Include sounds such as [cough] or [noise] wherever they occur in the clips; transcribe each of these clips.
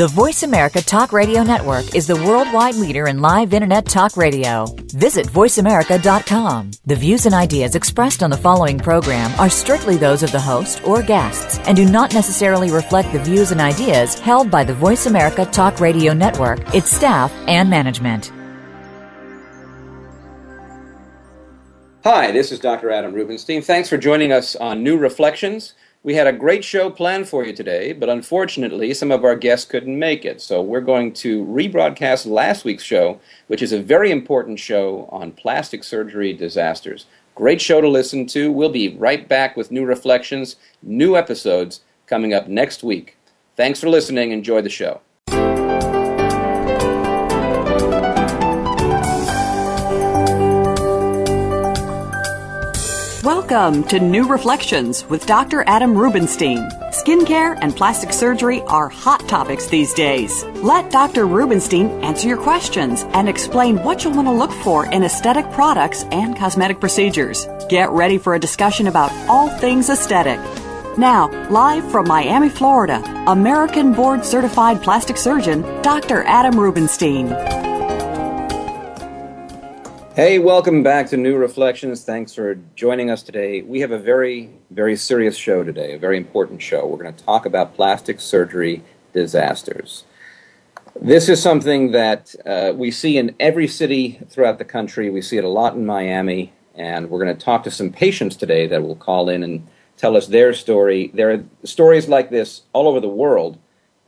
The Voice America Talk Radio Network is the worldwide leader in live Internet talk radio. Visit VoiceAmerica.com. The views and ideas expressed on the following program are strictly those of the host or guests and do not necessarily reflect the views and ideas held by the Voice America Talk Radio Network, its staff, and management. Hi, this is Dr. Adam Rubinstein. Thanks for joining us on New Reflections. We had a great show planned for you today, but unfortunately, some of our guests couldn't make it. So we're going to rebroadcast last week's show, which is a very important show on plastic surgery disasters. Great show to listen to. We'll be right back with new reflections, new episodes coming up next week. Thanks for listening. Enjoy the show. Welcome to New Reflections with Dr. Adam Rubinstein. Skincare and plastic surgery are hot topics these days. Let Dr. Rubinstein answer your questions and explain what you'll want to look for in aesthetic products and cosmetic procedures. Get ready for a discussion about all things aesthetic. Now, live from Miami, Florida, American board certified plastic surgeon, Dr. Adam Rubinstein. Hey, welcome back to New Reflections. Thanks for joining us today. We have a very, very serious show today, a very important show. We're going to talk about plastic surgery disasters. This is something that uh, we see in every city throughout the country. We see it a lot in Miami, and we're going to talk to some patients today that will call in and tell us their story. There are stories like this all over the world,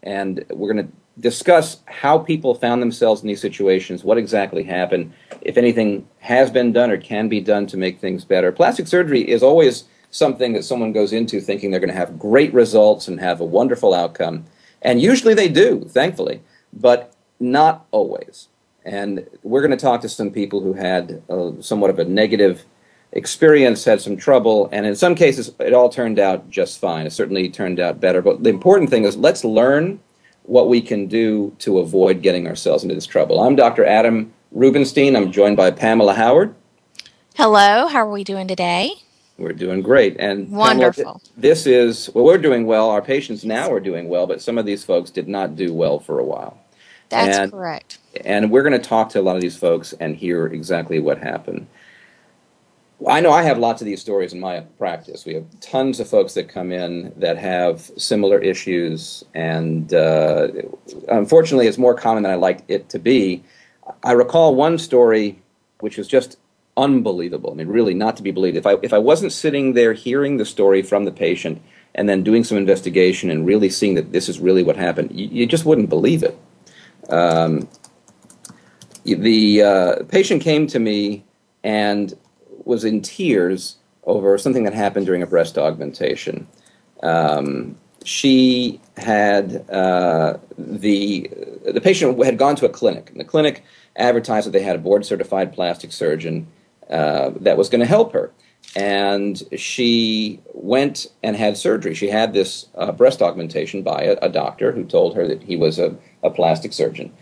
and we're going to discuss how people found themselves in these situations, what exactly happened, if anything has been done or can be done to make things better. Plastic surgery is always something that someone goes into thinking they're going to have great results and have a wonderful outcome. And usually they do, thankfully, but not always. And we're going to talk to some people who had a, somewhat of a negative experience, had some trouble, and in some cases it all turned out just fine. It certainly turned out better. But the important thing is let's learn what we can do to avoid getting ourselves into this trouble. I'm Dr. Adam Rubinstein. I'm joined by Pamela Howard. Hello, how are we doing today? We're doing great. And wonderful. Pamela, this is well, we're doing well. Our patients now are doing well, but some of these folks did not do well for a while. That's and, correct. And we're going to talk to a lot of these folks and hear exactly what happened. I know I have lots of these stories in my practice. We have tons of folks that come in that have similar issues, and uh, unfortunately, it's more common than I like it to be. I recall one story which was just unbelievable. I mean, really not to be believed. If I if I wasn't sitting there hearing the story from the patient and then doing some investigation and really seeing that this is really what happened, you, you just wouldn't believe it. Um, the uh, patient came to me and was in tears over something that happened during a breast augmentation. Um, she had uh, the the patient had gone to a clinic, and the clinic advertised that they had a board certified plastic surgeon uh, that was going to help her. And she went and had surgery. She had this uh, breast augmentation by a, a, doctor who told her that he was a, a plastic surgeon.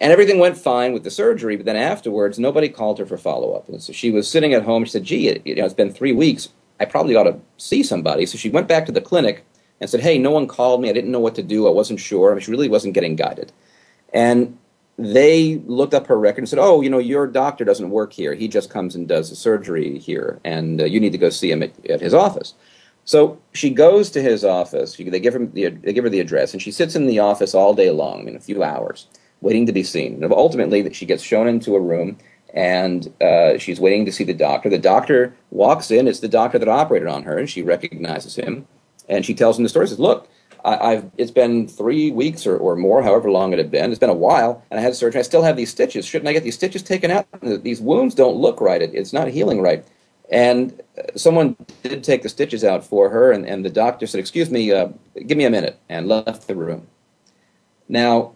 And everything went fine with the surgery, but then afterwards, nobody called her for follow up. And so she was sitting at home. She said, "Gee, it, you know, it's been three weeks. I probably ought to see somebody." So she went back to the clinic and said, "Hey, no one called me. I didn't know what to do. I wasn't sure. I mean, she really wasn't getting guided." And they looked up her record and said, "Oh, you know, your doctor doesn't work here. He just comes and does the surgery here, and uh, you need to go see him at, at his office." So she goes to his office. They give, him the, they give her the address, and she sits in the office all day long, I mean, a few hours waiting to be seen. And ultimately, she gets shown into a room and uh, she's waiting to see the doctor. The doctor walks in. It's the doctor that operated on her, and she recognizes him. And she tells him the story. Says, "Look, I, have it's been three weeks or, or more, however long it had been. It's been a while, and I had surgery. I still have these stitches. Shouldn't I get these stitches taken out? These wounds don't look right. It, it's not healing right." And uh, someone did take the stitches out for her, and, and the doctor said, "Excuse me, uh, give me a minute," and left the room. Now,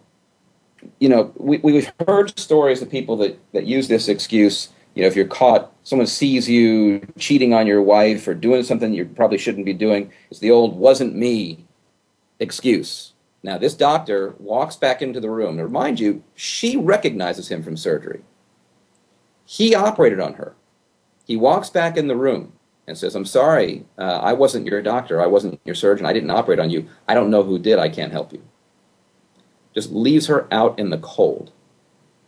you know, we, we've heard stories of people that, that use this excuse. You know, if you're caught, someone sees you cheating on your wife or doing something you probably shouldn't be doing. It's the old wasn't me excuse. Now, this doctor walks back into the room. Now, remind you, she recognizes him from surgery. He operated on her. He walks back in the room and says, I'm sorry, uh, I wasn't your doctor. I wasn't your surgeon. I didn't operate on you. I don't know who did. I can't help you. Just leaves her out in the cold.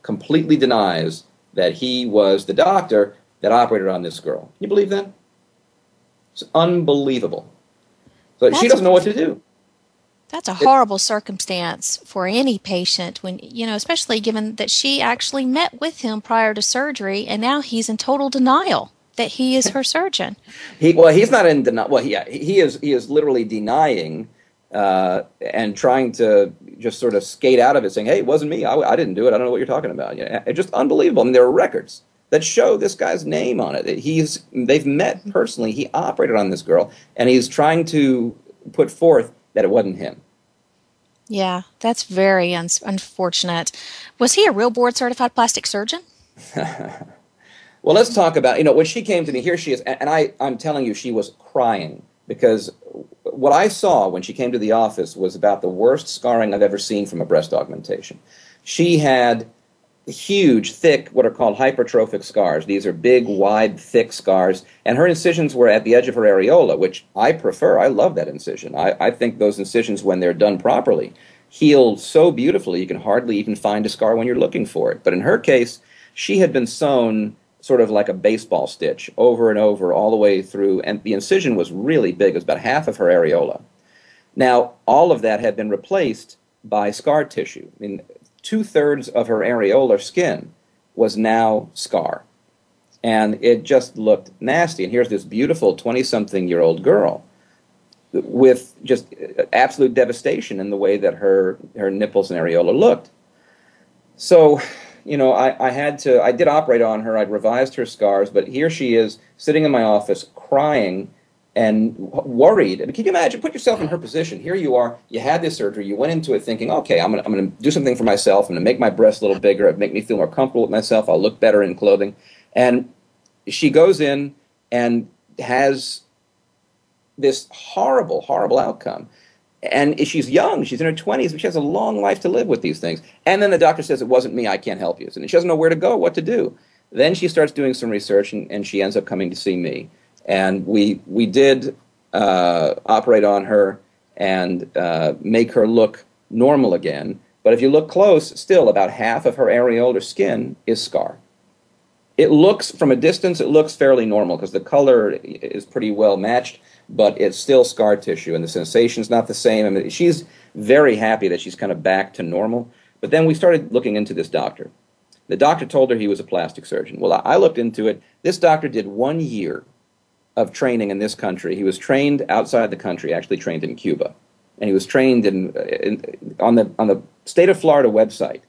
Completely denies that he was the doctor that operated on this girl. Can you believe that? It's unbelievable. So she doesn't know what to do. That's a horrible circumstance for any patient when, you know, especially given that she actually met with him prior to surgery and now he's in total denial that he is her surgeon. he well, he's not in denial. Well, yeah, he is. He is literally denying uh, and trying to just sort of skate out of it, saying, "Hey, it wasn't me. I, I didn't do it. I don't know what you're talking about." Yeah, it's just unbelievable. I mean, there are records that show this guy's name on it. He's they've met personally. He operated on this girl, and he's trying to put forth that it wasn't him. Yeah, that's very un- unfortunate. Was he a real board certified plastic surgeon? [laughs] well, let's talk about, you know, when she came to me, here she is, and I, I'm telling you, she was crying because what I saw when she came to the office was about the worst scarring I've ever seen from a breast augmentation. She had huge, thick, what are called hypertrophic scars. These are big, wide, thick scars. And her incisions were at the edge of her areola, which I prefer. I love that incision. I, I think those incisions, when they're done properly, heal so beautifully you can hardly even find a scar when you're looking for it. But in her case, she had been sewn sort of like a baseball stitch over and over all the way through, and the incision was really big. It was about half of her areola. Now, all of that had been replaced by scar tissue. I mean, two thirds of her areolar skin was now scar. And it just looked nasty. And here's this beautiful 20 something year old girl with just uh, absolute devastation in the way that her, her nipples and areola looked. So, you know, I, I had to, I did operate on her. I'd revised her scars, but here she is sitting in my office crying and worried. can you imagine? Put yourself in her position. Here you are. You had this surgery. You went into it thinking, okay, I'm going I'm to do something for myself. I'm going to make my breasts a little bigger. Make me feel more comfortable with myself. I'll look better in clothing. And she goes in and has this horrible, horrible outcome. And she's young. She's in her 20s, but she has a long life to live with these things. And then the doctor says, it wasn't me. I can't help you. And she doesn't know where to go, what to do. Then she starts doing some research, and, and she ends up coming to see me and we we did uh, operate on her and uh, make her look normal again. But if you look close, still about half of her areolar skin is scar. It looks from a distance, it looks fairly normal because the color is pretty well matched, but it's still scar tissue, and the sensation's not the same. I mean, she's very happy that she's kind of back to normal. But then we started looking into this doctor. The doctor told her he was a plastic surgeon. Well, I looked into it. This doctor did one year of training in this country. He was trained outside the country, actually trained in Cuba, and he was trained in, in, on the on the state of Florida website.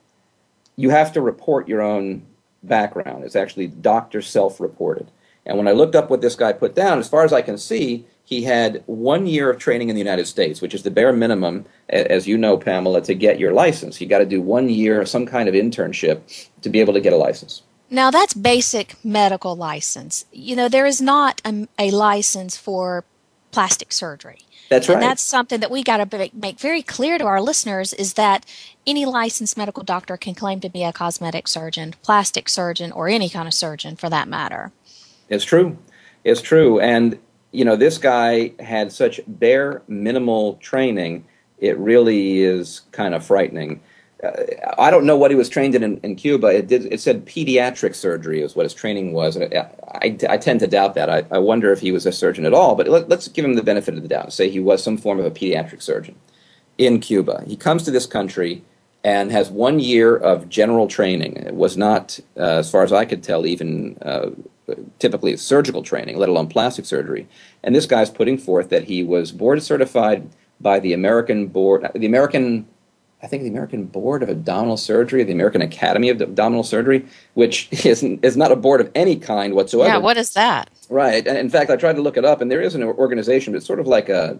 You have to report your own background. It's actually doctor self-reported. And when I looked up what this guy put down, as far as I can see, he had one year of training in the United States, which is the bare minimum, as you know, Pamela, to get your license. You got to do one year, of some kind of internship, to be able to get a license. Now, that's basic medical license. You know, there is not a, a license for plastic surgery. That's right. And that's something that we got to make very clear to our listeners is that any licensed medical doctor can claim to be a cosmetic surgeon, plastic surgeon, or any kind of surgeon for that matter. It's true. It's true. And, you know, this guy had such bare minimal training, it really is kind of frightening uh, I don't know what he was trained in, in in, Cuba. It did. It said pediatric surgery is what his training was. And I, I, I tend to doubt that. I, I, wonder if he was a surgeon at all. But let, us give him the benefit of the doubt. Say he was some form of a pediatric surgeon in Cuba. He comes to this country and has one year of general training. It was not, uh, as far as I could tell, even uh, typically surgical training, let alone plastic surgery. And this guy's putting forth that he was board certified by the American board, the American I think the American Board of Abdominal Surgery, the American Academy of Abdominal Surgery, which [laughs] is is not a board of any kind whatsoever. Yeah, what is that? Right. And in fact, I tried to look it up, and there is an organization, but it's sort of like a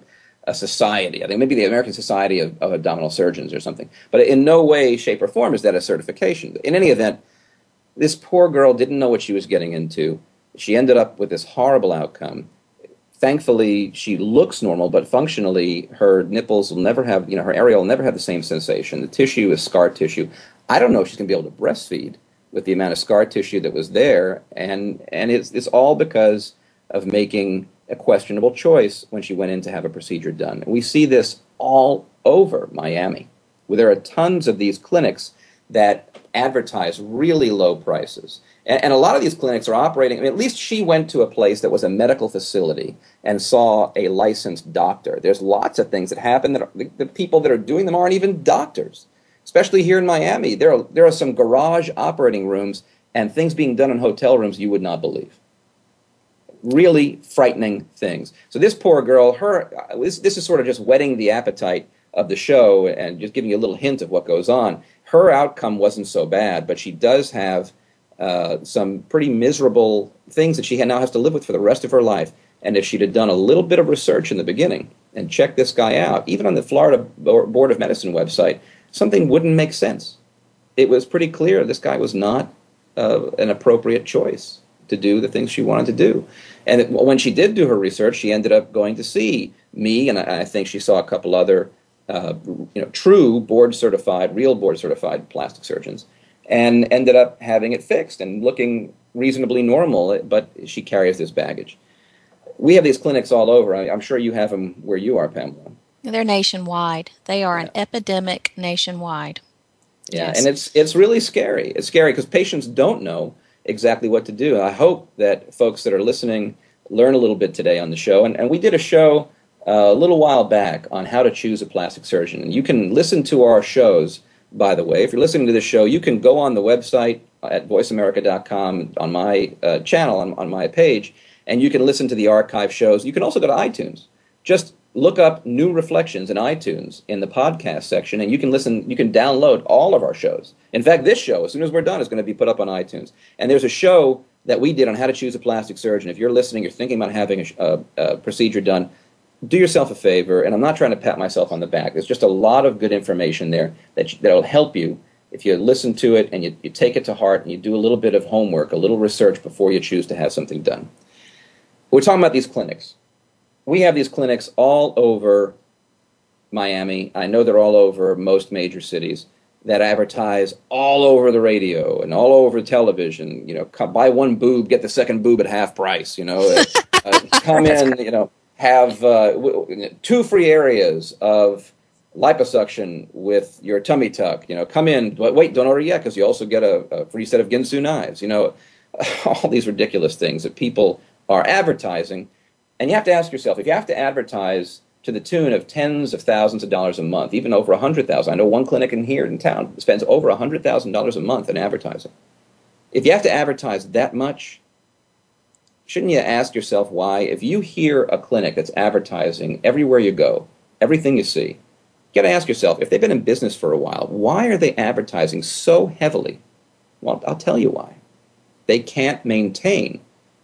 a society. I think maybe the American Society of, of Abdominal Surgeons or something. But in no way, shape, or form is that a certification. In any event, this poor girl didn't know what she was getting into. She ended up with this horrible outcome thankfully she looks normal, but functionally her nipples will never have, you know, her area will never have the same sensation. The tissue is scar tissue. I don't know if she's going to be able to breastfeed with the amount of scar tissue that was there, and and it's it's all because of making a questionable choice when she went in to have a procedure done. We see this all over Miami, where there are tons of these clinics that advertise really low prices. And, and, a lot of these clinics are operating, I mean, at least she went to a place that was a medical facility and saw a licensed doctor. There's lots of things that happen that are, the, the people that are doing them aren't even doctors. Especially here in Miami, there are, there are some garage operating rooms and things being done in hotel rooms you would not believe really frightening things. So this poor girl, her this, this is sort of just whetting the appetite of the show and just giving you a little hint of what goes on. Her outcome wasn't so bad, but she does have uh, some pretty miserable things that she now has to live with for the rest of her life. And if she'd have done a little bit of research in the beginning and checked this guy out, even on the Florida Board of Medicine website, something wouldn't make sense. It was pretty clear this guy was not uh, an appropriate choice to do the things she wanted to do. And it, when she did do her research, she ended up going to see me, and I, I think she saw a couple other, uh, you know, true board certified, real board certified plastic surgeons, and ended up having it fixed and looking reasonably normal. But she carries this baggage. We have these clinics all over. I, am sure you have them where you are, Pamela. They're nationwide. They are yeah. an epidemic nationwide. Yeah, yes. and it's it's really scary. It's scary because patients don't know exactly what to do. I hope that folks that are listening learn a little bit today on the show. And, and we did a show uh, a little while back on how to choose a plastic surgeon. And you can listen to our shows, by the way. If you're listening to this show, you can go on the website at voiceamerica.com on my uh, channel, on, on my page, and you can listen to the archive shows. You can also go to iTunes. Just look up New Reflections in iTunes in the podcast section, and you can listen, you can download all of our shows. In fact, this show, as soon as we're done, is going to be put up on iTunes. And there's a show that we did on how to choose a plastic surgeon. If you're listening, you're thinking about having a, a, a uh, uh, procedure done, do yourself a favor. And I'm not trying to pat myself on the back. There's just a lot of good information there that that'll help you if you listen to it and you, you take it to heart and you do a little bit of homework, a little research before you choose to have something done. We're talking about these clinics we have these clinics all over Miami. I know they're all over most major cities that advertise all over the radio and all over television. You know, buy one boob, get the second boob at half price. You know, [laughs] uh, come in. You know, have uh, two free areas of liposuction with your tummy tuck. You know, come in. But wait, don't order yet because you also get a, a free set of Ginsu knives. You know, [laughs] all these ridiculous things that people are advertising and you have to ask yourself if you have to advertise to the tune of tens of thousands of dollars a month, even over a hundred thousand. I know one clinic in here in town spends over a hundred thousand dollars a month in advertising. If you have to advertise that much, shouldn't you ask yourself why? If you hear a clinic that's advertising everywhere you go, everything you see, you got to ask yourself if they've been in business for a while, why are they advertising so heavily? Well, I'll tell you why. They can't maintain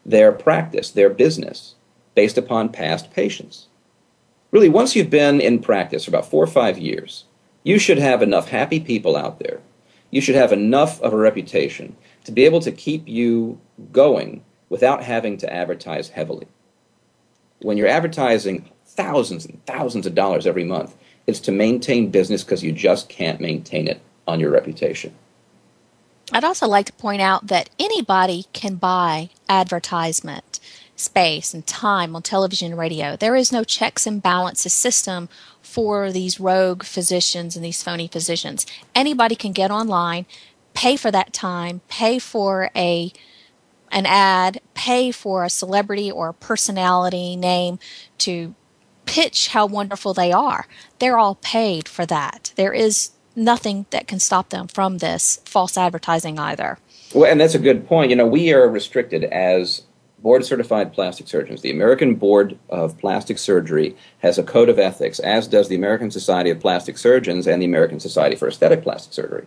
their practice, their business based upon past patients. Really, once you've been in practice for about four or five years, you should have enough happy people out there. You should have enough of a reputation to be able to keep you going without having to advertise heavily. When you're advertising thousands and thousands of dollars every month, it's to maintain business because you just can't maintain it on your reputation. I'd also like to point out that anybody can buy advertisement space and time on television and radio. There is no checks and balances system for these rogue physicians and these phony physicians. Anybody can get online, pay for that time, pay for a an ad, pay for a celebrity or a personality name to pitch how wonderful they are. They're all paid for that. There is nothing that can stop them from this false advertising either. Well, and that's a good point. You know, we are restricted as board certified plastic surgeons. The American Board of Plastic Surgery has a code of ethics, as does the American Society of Plastic Surgeons and the American Society for Aesthetic Plastic Surgery.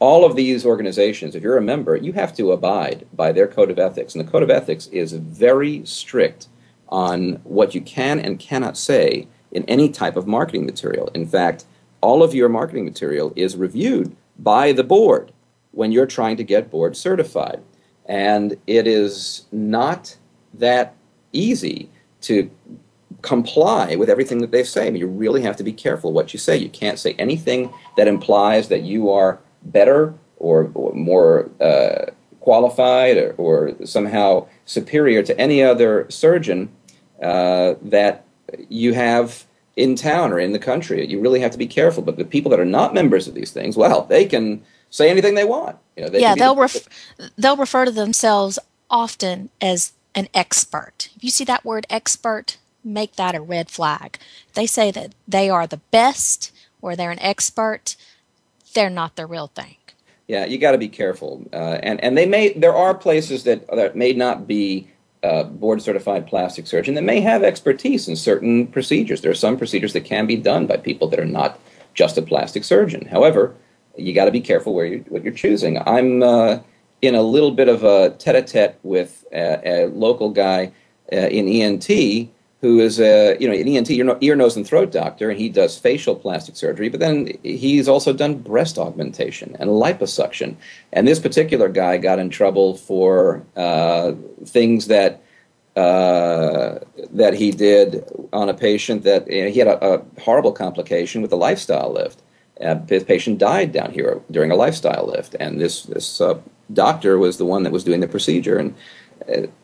All of these organizations, if you're a member, you have to abide by their code of ethics. And the code of ethics is very strict on what you can and cannot say in any type of marketing material. In fact, all of your marketing material is reviewed by the board when you're trying to get board certified. And it is not that easy to comply with everything that they say. I mean, you really have to be careful what you say. You can't say anything that implies that you are better or, or more uh, qualified or, or, somehow superior to any other surgeon uh, that you have in town or in the country. You really have to be careful. But the people that are not members of these things, well, they can say anything they want. You know, they yeah, they'll ref- they'll refer to themselves often as an expert. If you see that word expert, make that a red flag. They say that they are the best or they're an expert, they're not the real thing. Yeah, you got to be careful, uh, and and they may there are places that that may not be uh, board certified plastic surgeon that may have expertise in certain procedures. There are some procedures that can be done by people that are not just a plastic surgeon. However, you got to be careful where you what you're choosing. I'm uh, in a little bit of a tete-a-tete with a, a local guy uh, in ENT who is a you know an ENT ear, nose and throat doctor, and he does facial plastic surgery. But then he's also done breast augmentation and liposuction. And this particular guy got in trouble for uh, things that uh, that he did on a patient that you know, he had a, a, horrible complication with a lifestyle lift. Uh, his patient died down here during a lifestyle lift, and this this uh, doctor was the one that was doing the procedure and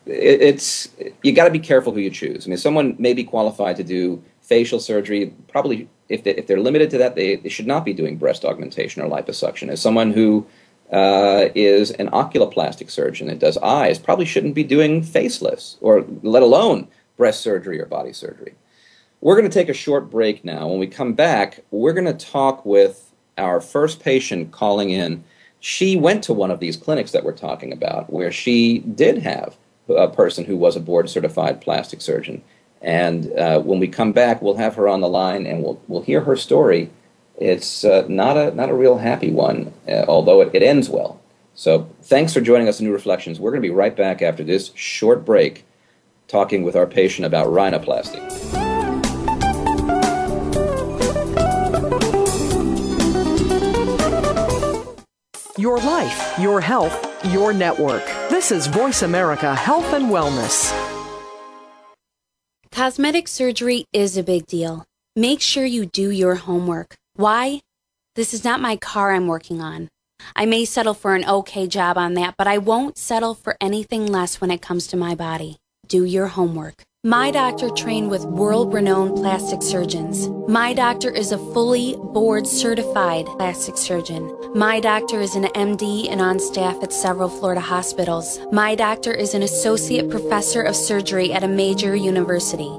it's you got to be careful who you choose. I mean, someone may be qualified to do facial surgery. Probably, if they, if they're limited to that, they, they should not be doing breast augmentation or liposuction. As someone who uh, is an oculoplastic surgeon that does eyes, probably shouldn't be doing facelifts or let alone breast surgery or body surgery. We're going to take a short break now. When we come back, we're going to talk with our first patient calling in she went to one of these clinics that we're talking about where she did have a person who was a board certified plastic surgeon. And uh, when we come back, we'll have her on the line and we'll, we'll hear her story. It's uh, not, a, not a real happy one, uh, although it, it ends well. So thanks for joining us in New Reflections. We're going to be right back after this short break talking with our patient about rhinoplasty. Your life, your health, your network. This is Voice America Health and Wellness. Cosmetic surgery is a big deal. Make sure you do your homework. Why? This is not my car I'm working on. I may settle for an okay job on that, but I won't settle for anything less when it comes to my body. Do your homework. My doctor trained with world renowned plastic surgeons. My doctor is a fully board certified plastic surgeon. My doctor is an MD and on staff at several Florida hospitals. My doctor is an associate professor of surgery at a major university.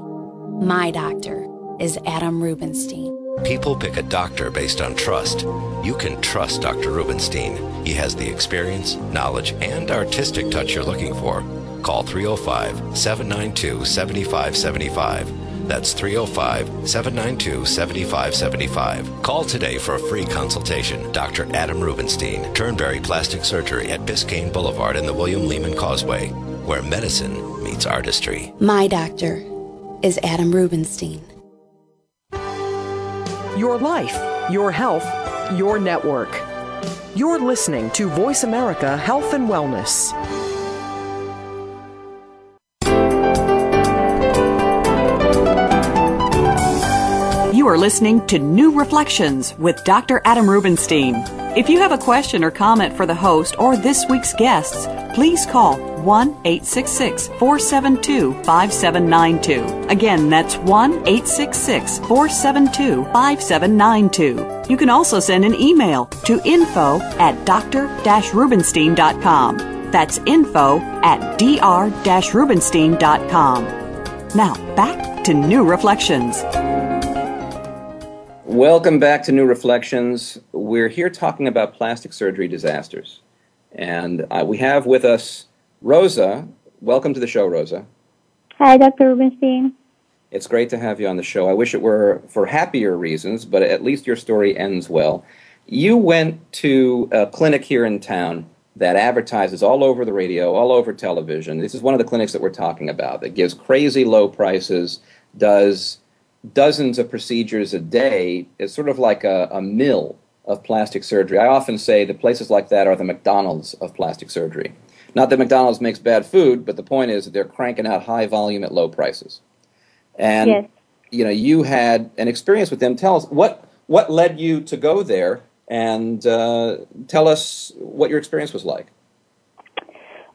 My doctor is Adam Rubinstein. People pick a doctor based on trust. You can trust Dr. Rubinstein. He has the experience, knowledge, and artistic touch you're looking for. Call 305 792 7575. That's 305 792 7575. Call today for a free consultation. Dr. Adam Rubinstein, Turnberry Plastic Surgery at Biscayne Boulevard in the William Lehman Causeway, where medicine meets artistry. My doctor is Adam Rubinstein. Your life, your health, your network. You're listening to Voice America Health and Wellness. Are listening to New Reflections with Dr. Adam Rubinstein. If you have a question or comment for the host or this week's guests, please call 1 866 472 5792. Again, that's 1 866 472 5792. You can also send an email to info at dr rubinstein.com. That's info at dr rubinstein.com. Now, back to New Reflections. Welcome back to New Reflections. We're here talking about plastic surgery disasters. And uh, we have with us Rosa. Welcome to the show, Rosa. Hi, Dr. Rubinstein. It's great to have you on the show. I wish it were for happier reasons, but at least your story ends well. You went to a clinic here in town that advertises all over the radio, all over television. This is one of the clinics that we're talking about that gives crazy low prices, does dozens of procedures a day is sort of like a, a mill of plastic surgery. I often say that places like that are the McDonald's of plastic surgery. Not that McDonald's makes bad food, but the point is that they're cranking out high volume at low prices. And Yes. you know, you had an experience with them. Tell us what what led you to go there, and uh, tell us what your experience was like.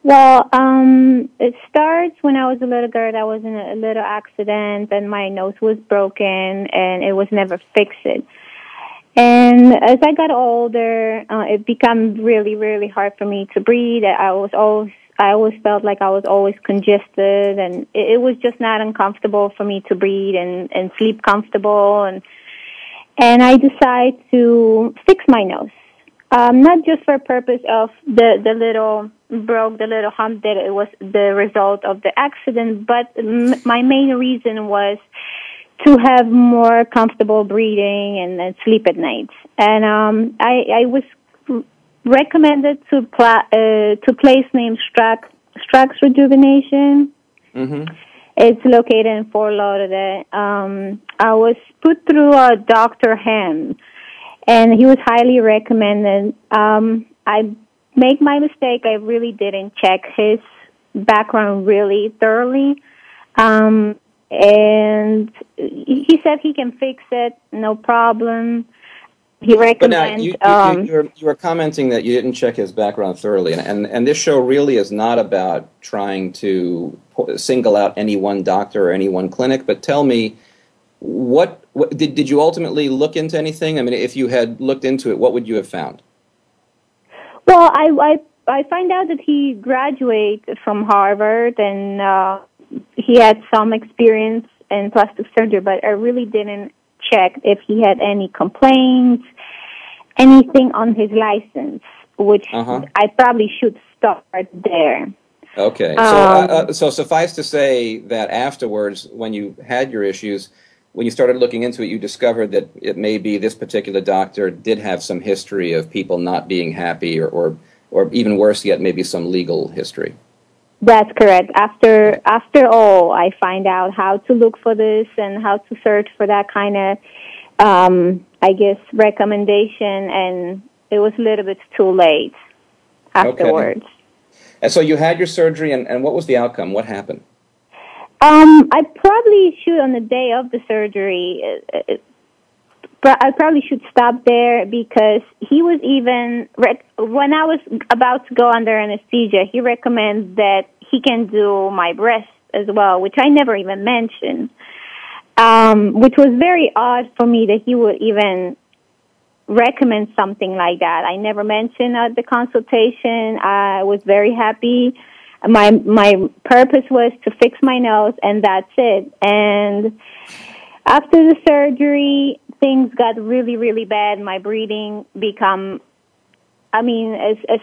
Well, um, it starts when I was a little girl. I was in a, little accident, and my nose was broken, and it was never fixed. And as I got older, uh, it became really, really hard for me to breathe. I was always, I always felt like I was always congested, and it, it was just not uncomfortable for me to breathe and and sleep comfortable. And and I decided to fix my nose, um, not just for purpose of the the little broke the little hump that it was the result of the accident, but m- my main reason was to have more comfortable breathing and, and sleep at night. And um, I, I was recommended to pla- uh, to place name Strax Strax Rejuvenation. Mm-hmm. It's located in Fort Lauderdale. Um, I was put through a Dr. Ham, and he was highly recommended. Um, I make my mistake. I really didn't check his background really thoroughly. Um, and he said he can fix it, no problem. He But now recommends. you, you, um, you, you, were, you were commenting that you didn't check his background thoroughly, and, and and this show really is not about trying to single out any one doctor or any one clinic. But tell me, what, what did did you ultimately look into anything? I mean, if you had looked into it, what would you have found? Well, I I I find out that he graduated from Harvard and uh, he had some experience in plastic surgery, but I really didn't check if he had any complaints, anything on his license, which Uh-huh. I probably should start there. Okay, so uh, Um, uh, so suffice to say that afterwards, when you had your issues, when you started looking into it, you discovered that it may be this particular doctor did have some history of people not being happy, or or, or even worse yet, maybe some legal history. That's correct. After after all, I find out how to look for this and how to search for that kind of, um, I guess, recommendation, and it was a little bit too late afterwards. Okay. And so you had your surgery, and, and what was the outcome? What happened? Um, I probably should on the day of the surgery. uh, uh, I probably should stop there because he was even when I was about to go under anesthesia. He recommends that he can do my breast as well, which I never even mentioned. Um, which was very odd for me that he would even recommend something like that. I never mentioned at the consultation. I was very happy. My my purpose was to fix my nose, and that's it. And after the surgery, things got really really bad. My breathing become, I mean, as as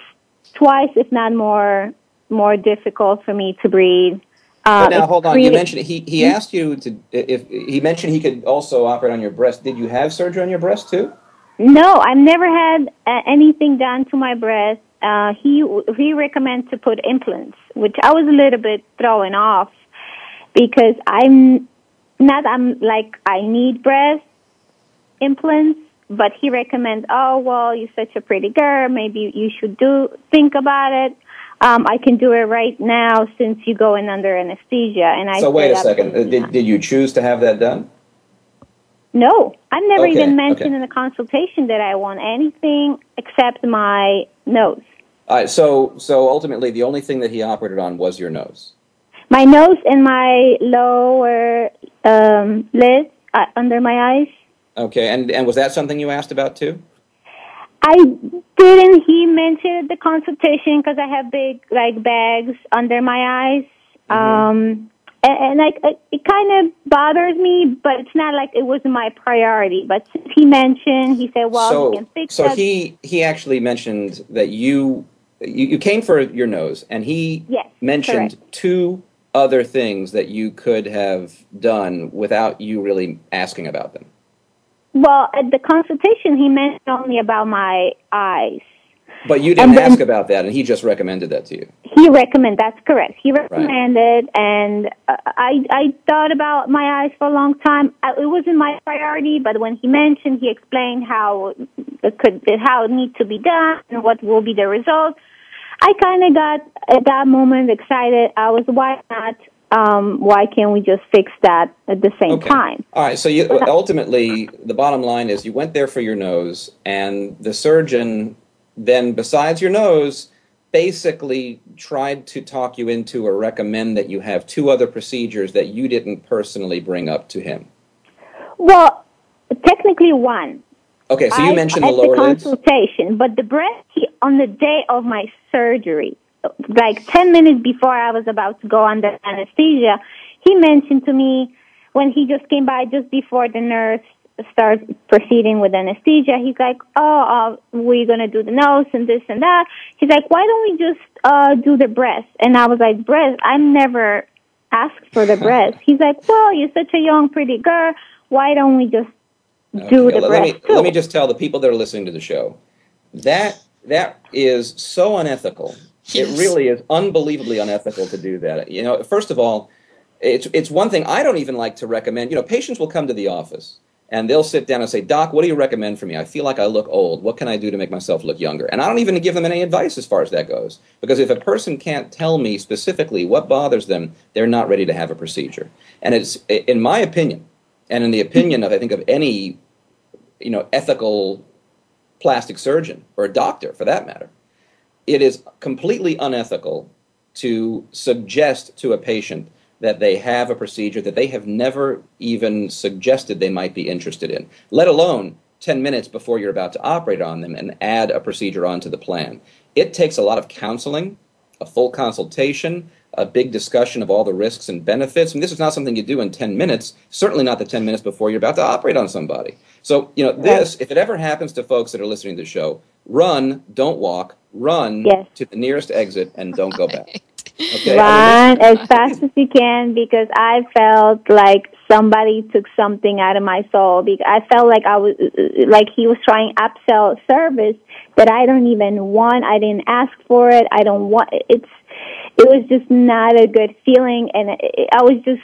twice if not more more difficult for me to breathe. Uh, but now, hold on. You mentioned he, he asked you to if he mentioned he could also operate on your breast. Did you have surgery on your breast too? No, I've never had uh, anything done to my breast. Uh, he he recommends to put implants, which I was a little bit thrown off because I'm not I'm like I need breast implants, but he recommends, oh well, you're such a pretty girl, maybe you should do think about it. Um, I can do it right now since you go in under anesthesia. And I so wait a second. Did, not." did you choose to have that done? No, I've never Okay, even mentioned okay. in the consultation that I want anything except my nose. Right. So so ultimately, the only thing that he operated on was your nose. My nose and my lower um, lid uh, under my eyes. Okay. And and was that something you asked about too? I didn't. He mentioned the consultation because I have big like bags under my eyes. Um, and, and like it, it kind of bothers me, but it's not like it was my priority. But since he mentioned, he said, "Well, so he can fix so that." he he actually mentioned that you you, you came for your nose, and he Yes, mentioned correct. two other things that you could have done without you really asking about them. Well, at the consultation, he mentioned only about my eyes. But you didn't then- ask about that, and he just recommended that to you. He recommended. That's correct. He recommended, and uh, I I thought about my eyes for a long time. It wasn't my priority, but when he mentioned, he explained how it could how it needs to be done and what will be the result. I kind of got at that moment excited. I was why not um, why can't we just fix that at the same Okay. time? All right. So you, ultimately, the bottom line is you went there for your nose, and the surgeon then, besides your nose, basically tried to talk you into or recommend that you have two other procedures that you didn't personally bring up to him. Well, technically one. Okay. So you I- mentioned the lower the consultation, but the breast on the day of my surgery, like ten minutes before I was about to go under anesthesia, he mentioned to me when he just came by just before the nurse starts proceeding with anesthesia. He's like, "Oh, uh, we're gonna do the nose and this and that." He's like, "Why don't we just uh do the breast?" And I was like, "Breast? I never asked for the [laughs] breast." He's like, "Well, you're such a young, pretty girl. Why don't we just do Okay, the let, breast me too?" let me just tell the people that are listening to the show that that is so unethical. Yes. It really is unbelievably unethical to do that. You know, first of all, it's it's one thing I don't even like to recommend. You know, patients will come to the office and they'll sit down and say, "Doc, what do you recommend for me? I feel like I look old. What can I do to make myself look younger?" And I don't even give them any advice as far as that goes, because if a person can't tell me specifically what bothers them, they're not ready to have a procedure. And it's in my opinion, and in the opinion of I think of any you know ethical plastic surgeon or a doctor for that matter it is completely unethical to suggest to a patient that they have a procedure that they have never even suggested they might be interested in, let alone 10 minutes before you're about to operate on them and add a procedure onto the plan. It takes a lot of counseling, a full consultation, a big discussion of all the risks and benefits. And this is not something you do in 10 minutes, certainly not the 10 minutes before you're about to operate on somebody. So, you know, this, if it ever happens to folks that are listening to the show, run, don't walk, run Yes. to the nearest exit and don't go back. Okay? Run as fast as you can because I felt like somebody took something out of my soul. Because I felt like I was like he was trying upsell service that I don't even want. I didn't ask for it. I don't want. It's. It was just not a good feeling, and it, I was just.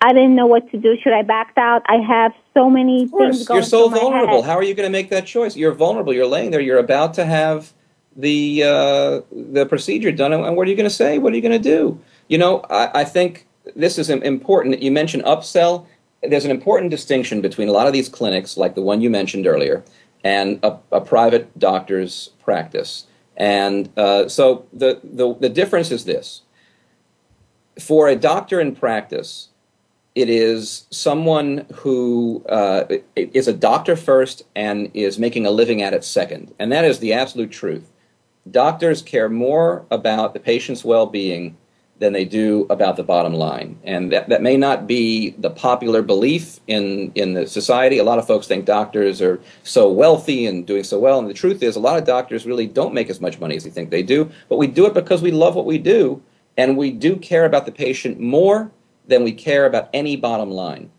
I didn't know what to do. Should I back out? I have so many things going on. you're so vulnerable. How are you going to make that choice? You're vulnerable. You're laying there. You're about to have the uh, the procedure done, and what are you going to say? What are you going to do? You know, I, I think this is important. You mentioned upsell. There's an important distinction between a lot of these clinics, like the one you mentioned earlier, and a, a private doctor's practice. And uh, so the, the the difference is this: for a doctor in practice, it is someone who uh, is a doctor first and is making a living at it second. And that is the absolute truth. Doctors care more about the patient's well being than they do about the bottom line. And that, that may not be the popular belief in, in the society. A lot of folks think doctors are so wealthy and doing so well. And the truth is, a lot of doctors really don't make as much money as they think they do. But we do it because we love what we do. And we do care about the patient more than we care about any bottom line.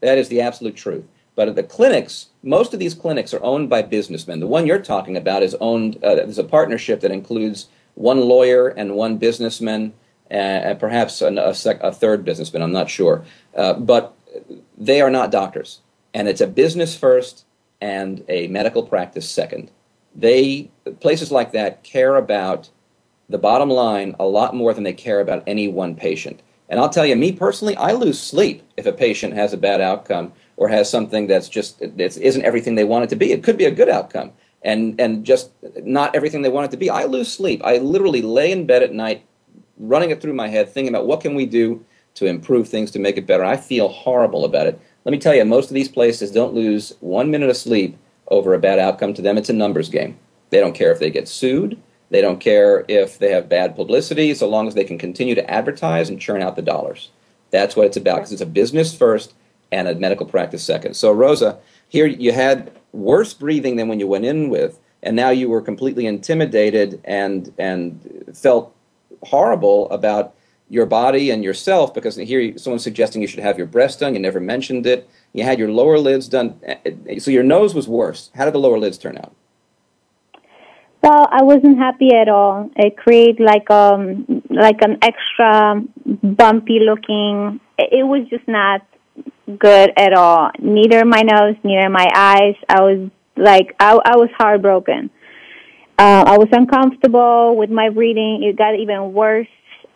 That is the absolute truth. But at the clinics, most of these clinics are owned by businessmen. The one you're talking about is owned, uh, there's a partnership that includes one lawyer and one businessman, and perhaps an, a, sec, a third businessman, I'm not sure. Uh, but they are not doctors. And it's a business first and a medical practice second. They, places like that care about the bottom line a lot more than they care about any one patient. And I'll tell you, me personally, I lose sleep if a patient has a bad outcome or has something that's just it isn't everything they want it to be. It could be a good outcome, and and just not everything they want it to be. I lose sleep. I literally lay in bed at night, running it through my head, thinking about what can we do to improve things to make it better. I feel horrible about it. Let me tell you, most of these places don't lose one minute of sleep over a bad outcome. To them, it's a numbers game. They don't care if they get sued. They don't care if they have bad publicity, so long as they can continue to advertise and churn out the dollars. That's what it's about, because it's a business first and a medical practice second. So, Rosa, here you had worse breathing than when you went in with, and now you were completely intimidated and and felt horrible about your body and yourself because here someone's suggesting you should have your breast done. You never mentioned it. You had your lower lids done, so your nose was worse. How did the lower lids turn out? Well, I wasn't happy at all. It created like um like an extra bumpy looking. It it was just not good at all. Neither my nose, neither my eyes. I was like I I was heartbroken. Uh, I was uncomfortable with my breathing. It got even worse.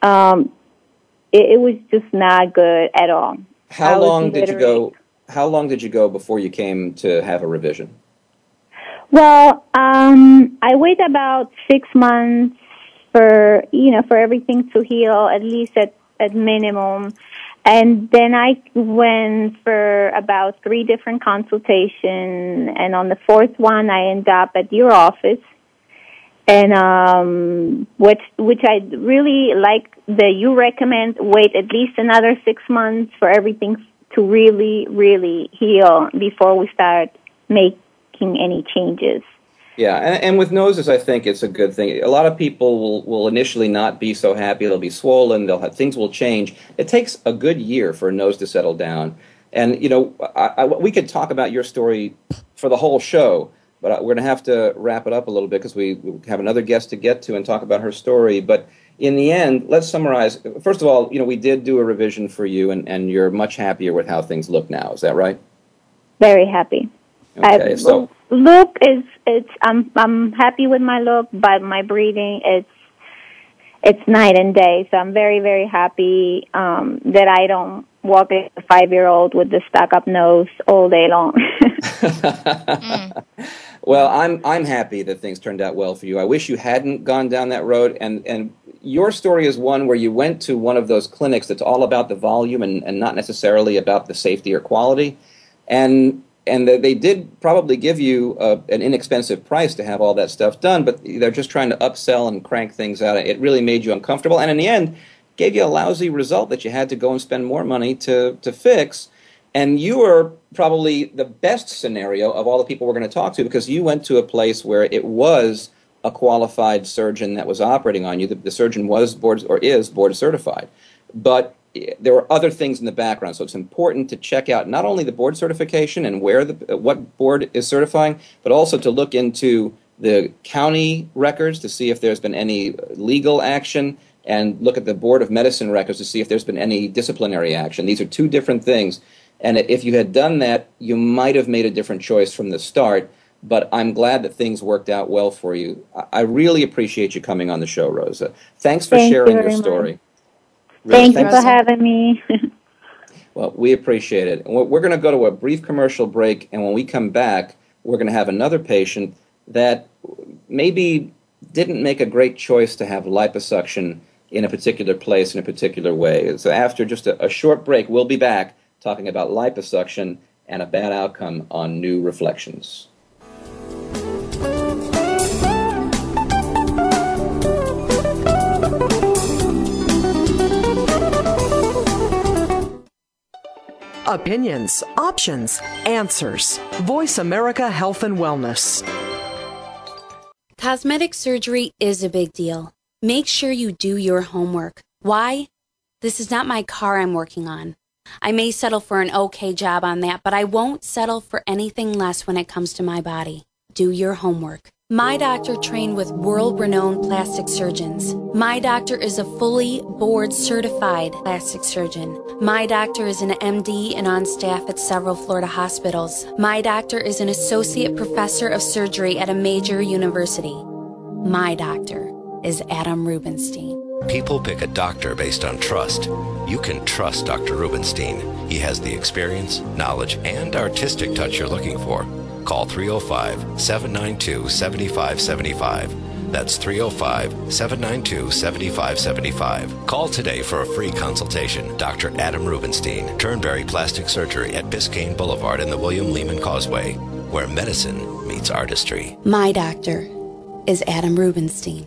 Um, it, it was just not good at all. How long did you go? How long did you go before you came to have a revision? Well, um, I wait about six months for you know for everything to heal at least at at minimum, and then I went for about three different consultations, and on the fourth one I end up at your office, and um, which which I really like that you recommend wait at least another six months for everything to really really heal before we start making any changes. Yeah, and, and, with noses, I think it's a good thing. A lot of people will, will initially not be so happy. They'll be swollen. They'll have things will change. It takes a good year for a nose to settle down. And you know, I, I, we could talk about your story for the whole show, but we're going to have to wrap it up a little bit because we, we have another guest to get to and talk about her story. But in the end, let's summarize. First of all, you know, we did do a revision for you, and, and you're much happier with how things look now. Is that right? Very happy. Okay, I, so look is it's I'm I'm happy with my look, but my breathing it's it's night and day. So I'm very very happy um, that I don't walk a five year old with the stuck up nose all day long. [laughs] [laughs] mm. Well, I'm I'm happy that things turned out well for you. I wish you hadn't gone down that road and and your story is one where you went to one of those clinics that's all about the volume and, and not necessarily about the safety or quality. And and they did probably give you uh, an inexpensive price to have all that stuff done, but they're just trying to upsell and crank things out. It really made you uncomfortable, and in the end, gave you a lousy result that you had to go and spend more money to to fix. And you were probably the best scenario of all the people we're going to talk to because you went to a place where it was a qualified surgeon that was operating on you. The, the surgeon was board or is board certified, but eh, there were other things in the background. So it's important to check out not only the board certification and where the what board is certifying, but also to look into the county records to see if there's been any legal action and look at the board of medicine records to see if there's been any disciplinary action. These are two different things. And if you had done that, you might have made a different choice from the start. But I'm glad that things worked out well for you. I really appreciate you coming on the show, Rosa. Thanks for Thank sharing you your story. Really, Thank you for having me. [laughs] well, we appreciate it. We're going to go to a brief commercial break, and when we come back, we're going to have another patient that maybe didn't make a great choice to have liposuction in a particular place in a particular way. So, after just a, a short break, we'll be back talking about liposuction and a bad outcome on new reflections. Opinions, options, answers. Voice America Health and Wellness. Cosmetic surgery is a big deal. Make sure you do your homework. Why? This is not my car I'm working on. I may settle for an okay job on that, but I won't settle for anything less when it comes to my body. Do your homework. My doctor trained with world renowned plastic surgeons. My doctor is a fully board certified plastic surgeon. My doctor is an MD and on staff at several Florida hospitals. My doctor is an associate professor of surgery at a major university. My doctor is Adam Rubinstein. People pick a doctor based on trust. You can trust Dr. Rubinstein. He has the experience, knowledge, and artistic touch you're looking for. Call 305 792 7575. That's 305 792 7575. Call today for a free consultation. Dr. Adam Rubinstein, Turnberry Plastic Surgery at Biscayne Boulevard in the William Lehman Causeway, where medicine meets artistry. My doctor is Adam Rubinstein.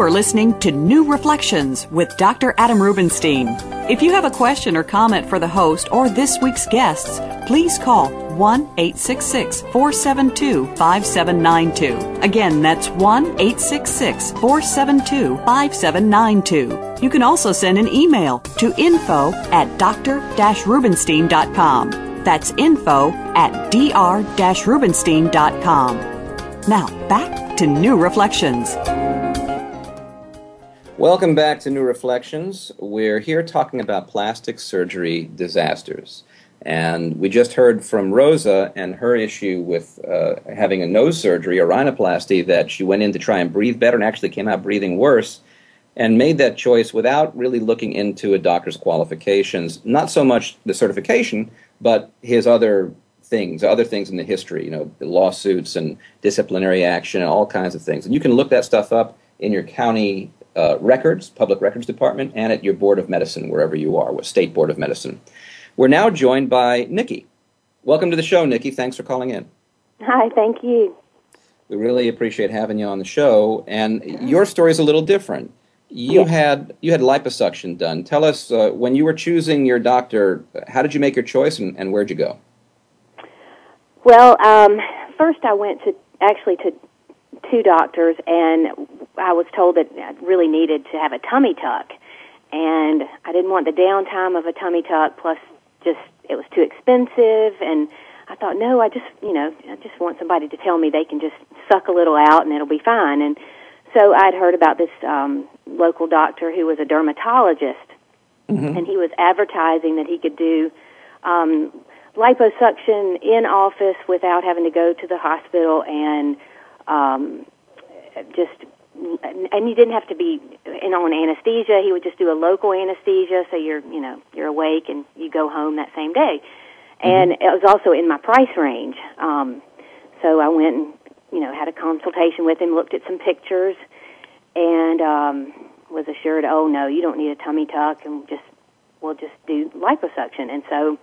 You are listening to New Reflections with Dr. Adam Rubinstein. If you have a question or comment for the host or this week's guests, please call 1 866 472 5792. Again, that's 1 866 472 5792. You can also send an email to info at dr rubinstein.com. That's info at dr rubinstein.com. Now, back to New Reflections. Welcome back to New Reflections. We're here talking about plastic surgery disasters. And we just heard from Rosa and her issue with uh, having a nose surgery, a rhinoplasty, that she went in to try and breathe better and actually came out breathing worse and made that choice without really looking into a doctor's qualifications. Not so much the certification, but his other things, other things in the history, you know, lawsuits and disciplinary action and all kinds of things. And you can look that stuff up in your county uh, records, public records department, and at your board of medicine, wherever you are, with state board of medicine. We're now joined by Nikki. Welcome to the show, Nikki. Thanks for calling in. Hi, thank you. We really appreciate having you on the show. And your story is a little different. You Yes. had you had liposuction done. Tell us uh, when you were choosing your doctor. How did you make your choice, and, and where'd you go? Well, um, first I went to actually to two doctors, and I was told that I really needed to have a tummy tuck, and I didn't want the downtime of a tummy tuck. Plus, just it was too expensive, and I thought, no, I just you know I just want somebody to tell me they can just suck a little out and it'll be fine. And so I'd heard about this um, local doctor who was a dermatologist, and he was advertising that he could do um, liposuction in office without having to go to the hospital and um, just and you didn't have to be in on anesthesia. He would just do a local anesthesia, so you're you know you're awake and you go home that same day. And it was also in my price range. Um, so I went and you know had a consultation with him, looked at some pictures, and um, was assured, oh no, you don't need a tummy tuck, and just we'll just do liposuction. And so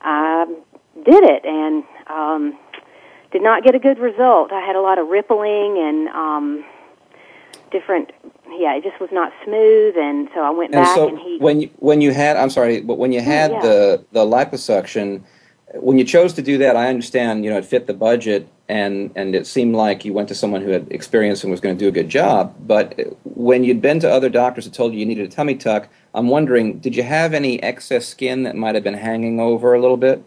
I did it, and um, did not get a good result. I had a lot of rippling and um, different. Yeah, it just was not smooth, and so I went And back so and he. when you, when you had I'm sorry, but when you mm, had yeah. the the liposuction, when you chose to do that, I understand you know it fit the budget and and it seemed like you went to someone who had experience and was going to do a good job. But when you'd been to other doctors that told you you needed a tummy tuck, I'm wondering, did you have any excess skin that might have been hanging over a little bit?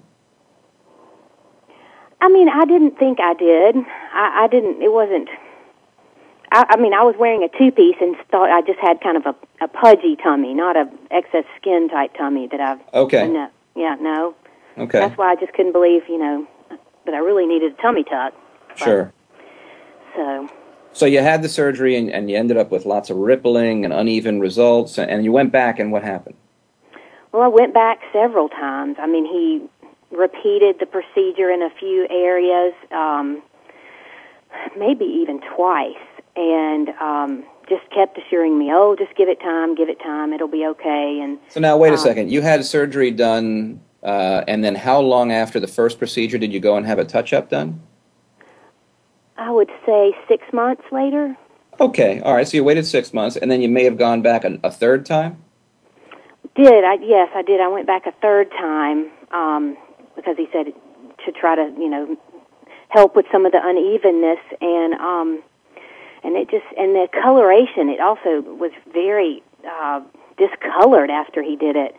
I mean, I didn't think I did. I, I didn't. It wasn't. I, I mean, I was wearing a two piece and thought I just had kind of a, a pudgy tummy, not a excess skin type tummy that I've. Okay. No, yeah, no. Okay. That's why I just couldn't believe, you know, that I really needed a tummy tuck. Sure. So So you had the surgery and, and you ended up with lots of rippling and uneven results, and, and you went back, and what happened? Well, I went back several times. I mean, he repeated the procedure in a few areas, um, maybe even twice, and um, just kept assuring me, "Oh, just give it time, give it time, it'll be okay." And So now, wait a Um, second. You had surgery done, uh, and then how long after the first procedure did you go and have a touch-up done? I would say six months later. Okay, all right. So you waited six months, and then you may have gone back a, a third time. Did I? Yes, I did. I went back a third time um, because he said to try to, you know, help with some of the unevenness and um, and it just and the coloration. It also was very uh, discolored after he did it.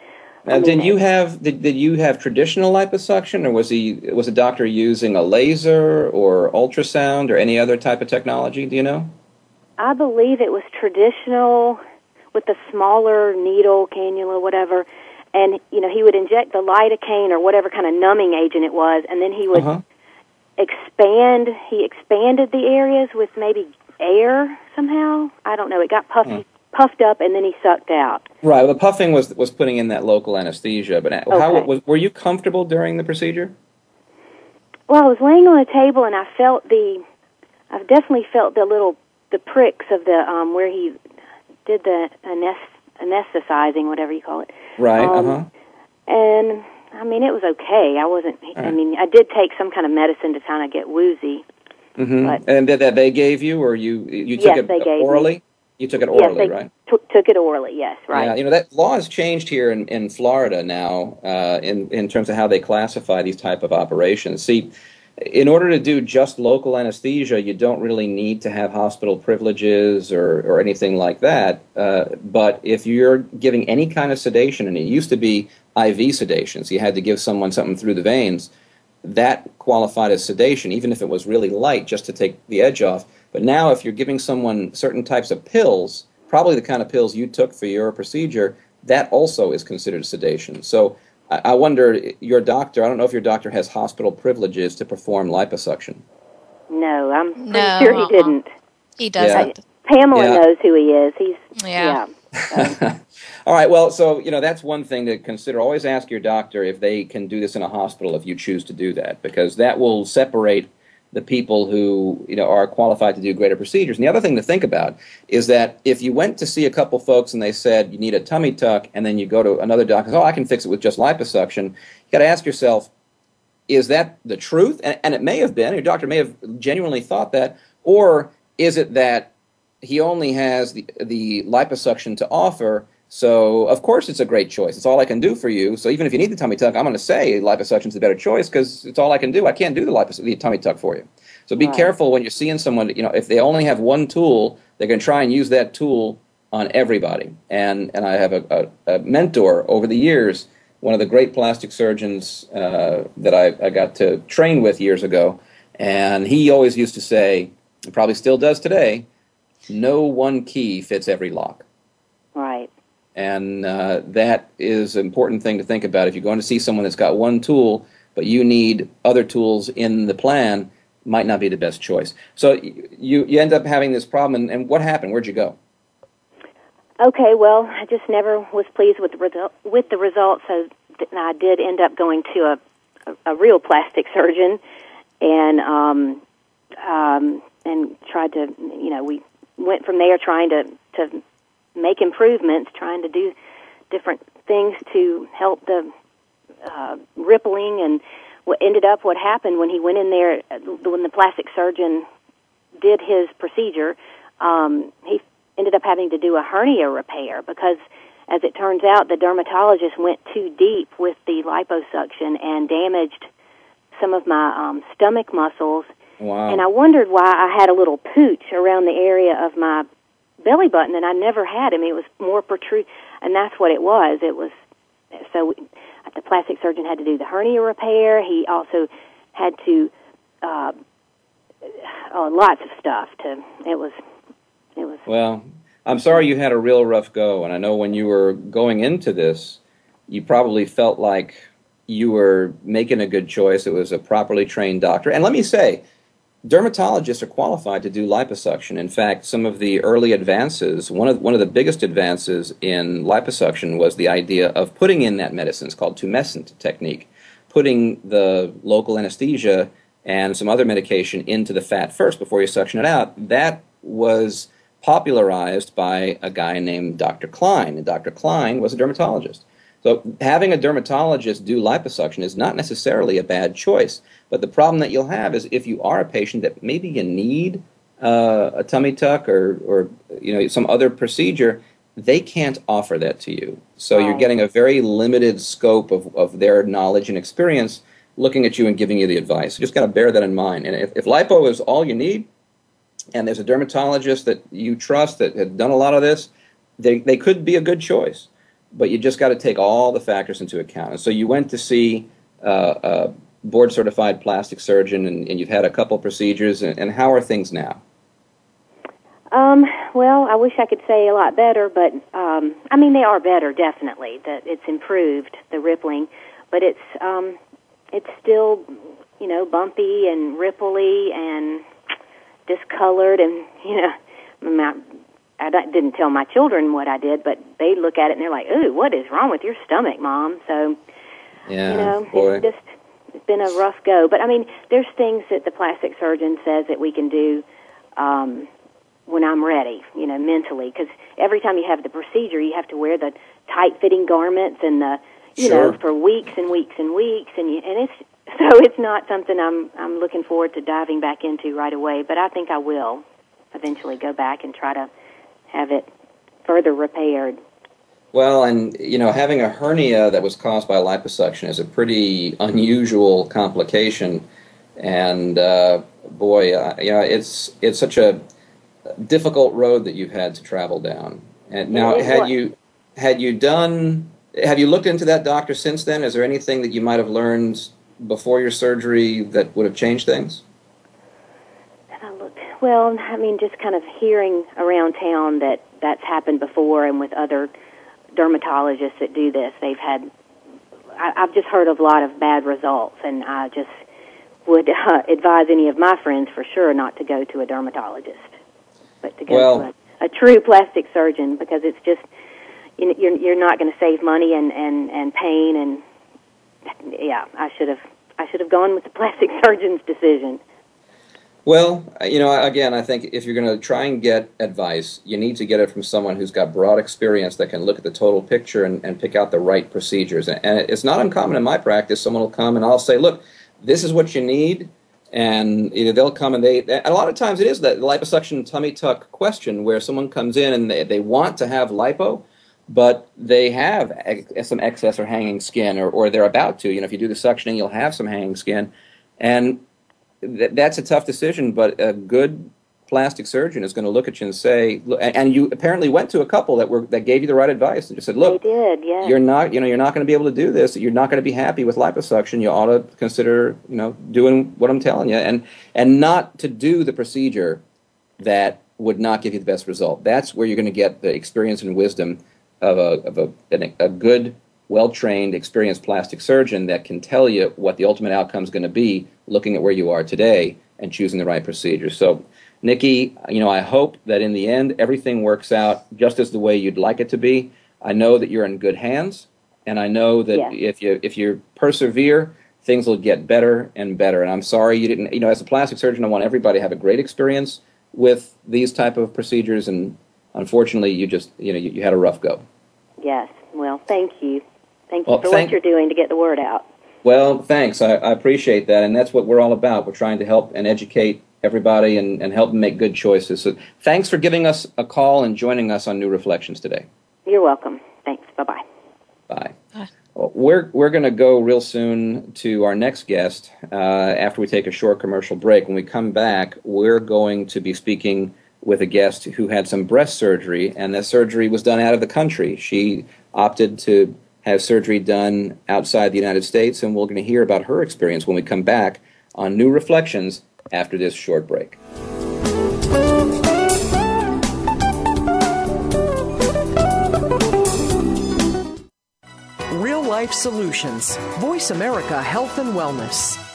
Now, I mean, did you have did, did you have traditional liposuction, or was he was a doctor using a laser or ultrasound or any other type of technology? Do you know? I believe it was traditional with the smaller needle, cannula, whatever. And you know, he would inject the lidocaine or whatever kind of numbing agent it was, and then he would Uh-huh. expand. He expanded the areas with maybe air somehow. I don't know. It got puffy, Hmm. puffed up, and then he sucked out. Right. Well, the puffing was was putting in that local anesthesia. But how was were you comfortable during the procedure? Well, I was laying on a table, and I felt the. I've definitely felt the little the pricks of the um where he did the anest- anesthetizing, whatever you call it. Right. Um, uh huh. And I mean, it was okay. I wasn't. I mean, I did take some kind of medicine to kind of get woozy. Hmm but- And that, that they gave you, or you you took Yes, it they gave me. orally? You took it yes, orally, they right? took took it orally. Yes, right. Yeah, you know that law has changed here in, in Florida now uh, in in terms of how they classify these type of operations. See, in order to do just local anesthesia, you don't really need to have hospital privileges or or anything like that. Uh, but if you're giving any kind of sedation, and it used to be IV sedation, so you had to give someone something through the veins, that qualified as sedation, even if it was really light, just to take the edge off. But now, if you're giving someone certain types of pills, probably the kind of pills you took for your procedure, that also is considered sedation. So I, I wonder, your doctor, I don't know if your doctor has hospital privileges to perform liposuction. No, I'm pretty No, sure he uh-uh. didn't. He doesn't. Pamela Yeah. knows who he is. He's Yeah. yeah. [laughs] All right. Well, so you know that's one thing to consider. Always ask your doctor if they can do this in a hospital if you choose to do that, because that will separate the people who you know are qualified to do greater procedures. And the other thing to think about is that if you went to see a couple folks and they said you need a tummy tuck, and then you go to another doctor, oh, I can fix it with just liposuction. You got to ask yourself, is that the truth? And, and it may have been. Your doctor may have genuinely thought that, or is it that he only has the, the liposuction to offer. So, of course, it's a great choice. It's all I can do for you. So, even if you need the tummy tuck, I'm going to say liposuction's the better choice because it's all I can do. I can't do the, lipos- the tummy tuck for you. So, be Right. careful when you're seeing someone. You know, if they only have one tool, they're going to try and use that tool on everybody. And and I have a, a, a mentor over the years, one of the great plastic surgeons uh, that I, I got to train with years ago, and he always used to say, and probably still does today, no one key fits every lock. And uh, that is an important thing to think about. If you're going to see someone that's got one tool, but you need other tools in the plan, might not be the best choice. So you, you end up having this problem, and, and what happened? Where'd you go? Okay, well, I just never was pleased with the result with the results, so I did end up going to a a, a real plastic surgeon, and um, um, and tried to, you know, we went from there trying to to make improvements, trying to do different things to help the uh, rippling, and what ended up what happened when he went in there when the plastic surgeon did his procedure, um, he ended up having to do a hernia repair because, as it turns out, the dermatologist went too deep with the liposuction and damaged some of my um, stomach muscles. Wow. And I wondered why I had a little pooch around the area of my belly button, and I never had. I mean, it was more protrude, and that's what it was. It was so the plastic surgeon had to do the hernia repair. He also had to uh, oh, lots of stuff. To it was it was Well, I'm sorry you had a real rough go, and I know when you were going into this, you probably felt like you were making a good choice. It was a properly trained doctor. And let me say, dermatologists are qualified to do liposuction. In fact, some of the early advances, one of one of the biggest advances in liposuction was the idea of putting in that medicine. It's called tumescent technique, putting the local anesthesia and some other medication into the fat first before you suction it out. That was popularized by a guy named Dr. Klein, and Dr. Klein was a dermatologist. So having a dermatologist do liposuction is not necessarily a bad choice. But the problem that you'll have is if you are a patient that maybe you need uh, a tummy tuck or, or you know some other procedure, they can't offer that to you. So you're getting a very limited scope of, of their knowledge and experience looking at you and giving you the advice. You just got to bear that in mind. And if, if lipo is all you need, and there's a dermatologist that you trust that had done a lot of this, they, they could be a good choice. But you just got to take all the factors into account. And so you went to see uh, a board certified plastic surgeon, and, and you've had a couple procedures. And, and how are things now? Um, well, I wish I could say a lot better, but um, I mean they are better, definitely. That it's improved the rippling, but it's um, it's still you know bumpy and ripply and discolored, and [laughs] you know mean, I, didn't tell my children what I did, but they look at it and they're like, "Ooh, what is wrong with your stomach, mom?" So Yeah, you know, boy. it's just it's been a rough go. But I mean, there's things that the plastic surgeon says that we can do um, when I'm ready, you know, mentally. Because every time you have the procedure, you have to wear the tight-fitting garments and the, you Sure. know, for weeks and weeks and weeks, and you, and it's [laughs] so it's not something I'm I'm looking forward to diving back into right away. But I think I will eventually go back and try to have it further repaired. Well, and you know, having a hernia that was caused by liposuction is a pretty unusual complication, and uh, boy, uh, you know, it's it's such a difficult road that you've had to travel down. And now, had was. you had you done have you looked into that doctor since then? Is there anything that you might have learned before your surgery that would have changed things? And I looked, well, I mean, just kind of hearing around town that that's happened before, and with other dermatologists that do this, they've had. I, I've just heard of a lot of bad results, and I just would [laughs] uh, advise any of my friends for sure not to go to a dermatologist, but to go Well- to a, a true plastic surgeon because it's just you know, you're you're not going to save money and and and pain and yeah, I should have I should have gone with the plastic [laughs] surgeon's decision. Well, uh, you know, again, I think if you're going to try and get advice, you need to get it from someone who's got broad experience that can look at the total picture and, and pick out the right procedures. And, it's not uncommon in my practice. Someone will come and I'll say, look, this is what you need. And either they'll come and they, and a lot of times it is that liposuction tummy tuck question where someone comes in and they, they want to have lipo, but they have ex- some excess or hanging skin, or, or they're about to. You know, if you do the suctioning, you'll have some hanging skin. And th- that's a tough decision, but a good plastic surgeon is going to look at you and say, look, and and you apparently went to a couple that were that gave you the right advice and just said, look, they did, yeah. you're not, you know, you're not going to be able to do this. You're not going to be happy with liposuction. You ought to consider, you know, doing what I'm telling you, and and not to do the procedure that would not give you the best result. That's where you're going to get the experience and wisdom of a of a an, a good, well trained, experienced plastic surgeon that can tell you what the ultimate outcome is going to be, looking at where you are today and choosing the right procedure. So. Nikki, you know, I hope that in the end everything works out just as the way you'd like it to be. I know that you're in good hands, and I know that Yes. if you if you persevere, things will get better and better. And I'm sorry you didn't. You know, as a plastic surgeon, I want everybody to have a great experience with these type of procedures, and unfortunately, you just you know you, you had a rough go. Yes. Well, thank you. Thank you Well, for thank- what you're doing to get the word out. Well, thanks. I, I appreciate that, and that's what we're all about. We're trying to help and educate everybody and, and help them make good choices. So, thanks for giving us a call and joining us on New Reflections today. You're welcome. Thanks. Bye bye. Bye. Bye. Well, we're we're going to go real soon to our next guest uh, after we take a short commercial break. When we come back, we're going to be speaking with a guest who had some breast surgery, and that surgery was done out of the country. She opted to have surgery done outside the United States, and we're going to hear about her experience when we come back on New Reflections after this short break. Real life solutions. Voice America Health and Wellness.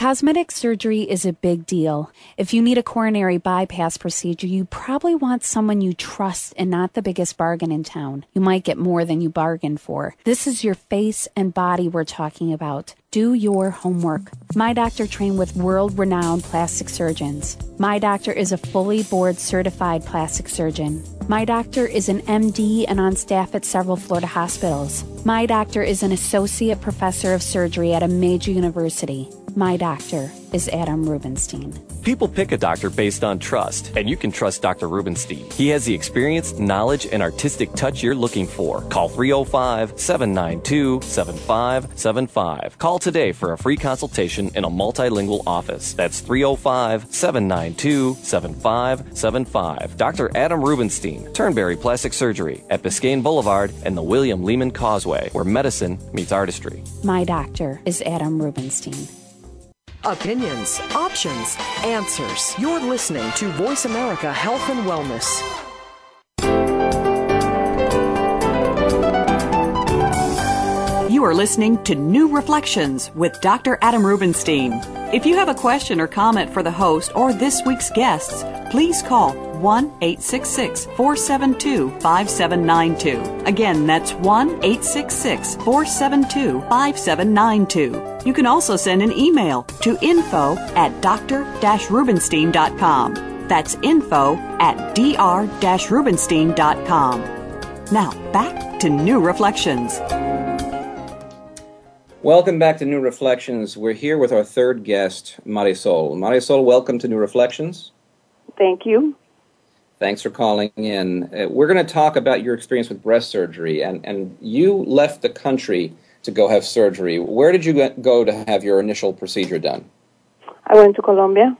Cosmetic surgery is a big deal. If you need a coronary bypass procedure, you probably want someone you trust and not the biggest bargain in town. You might get more than you bargained for. This is your face and body we're talking about. Do your homework. My doctor trained with world renowned plastic surgeons. My doctor is a fully board certified plastic surgeon. My doctor is an MD and on staff at several Florida hospitals. My doctor is an associate professor of surgery at a major university. My doctor is Adam Rubinstein. People pick a doctor based on trust, and you can trust Dr. Rubinstein. He has the experience, knowledge, and artistic touch you're looking for. Call 305 792 7575. Call today for a free consultation in a multilingual office. That's 305 792 7575. Dr. Adam Rubinstein, Turnberry Plastic Surgery at Biscayne Boulevard and the William Lehman Causeway, where medicine meets artistry. My doctor is Adam Rubinstein. Opinions, options, answers. You're listening to Voice America Health and Wellness. You are listening to New Reflections with Dr. Adam Rubinstein. If you have a question or comment for the host or this week's guests, please call 1 866 472 5792. Again, that's 1 866 472 5792. You can also send an email to info at dr rubinstein.com. That's info at dr rubinstein.com. Now, back to New Reflections. Welcome back to New Reflections. We're here with our third guest, Marisol. Marisol, welcome to New Reflections. Thank you. Thanks for calling in. Uh, we're going to talk about your experience with breast surgery, and, and you left the country to go have surgery. Where did you go- to have your initial procedure done? I went to Colombia.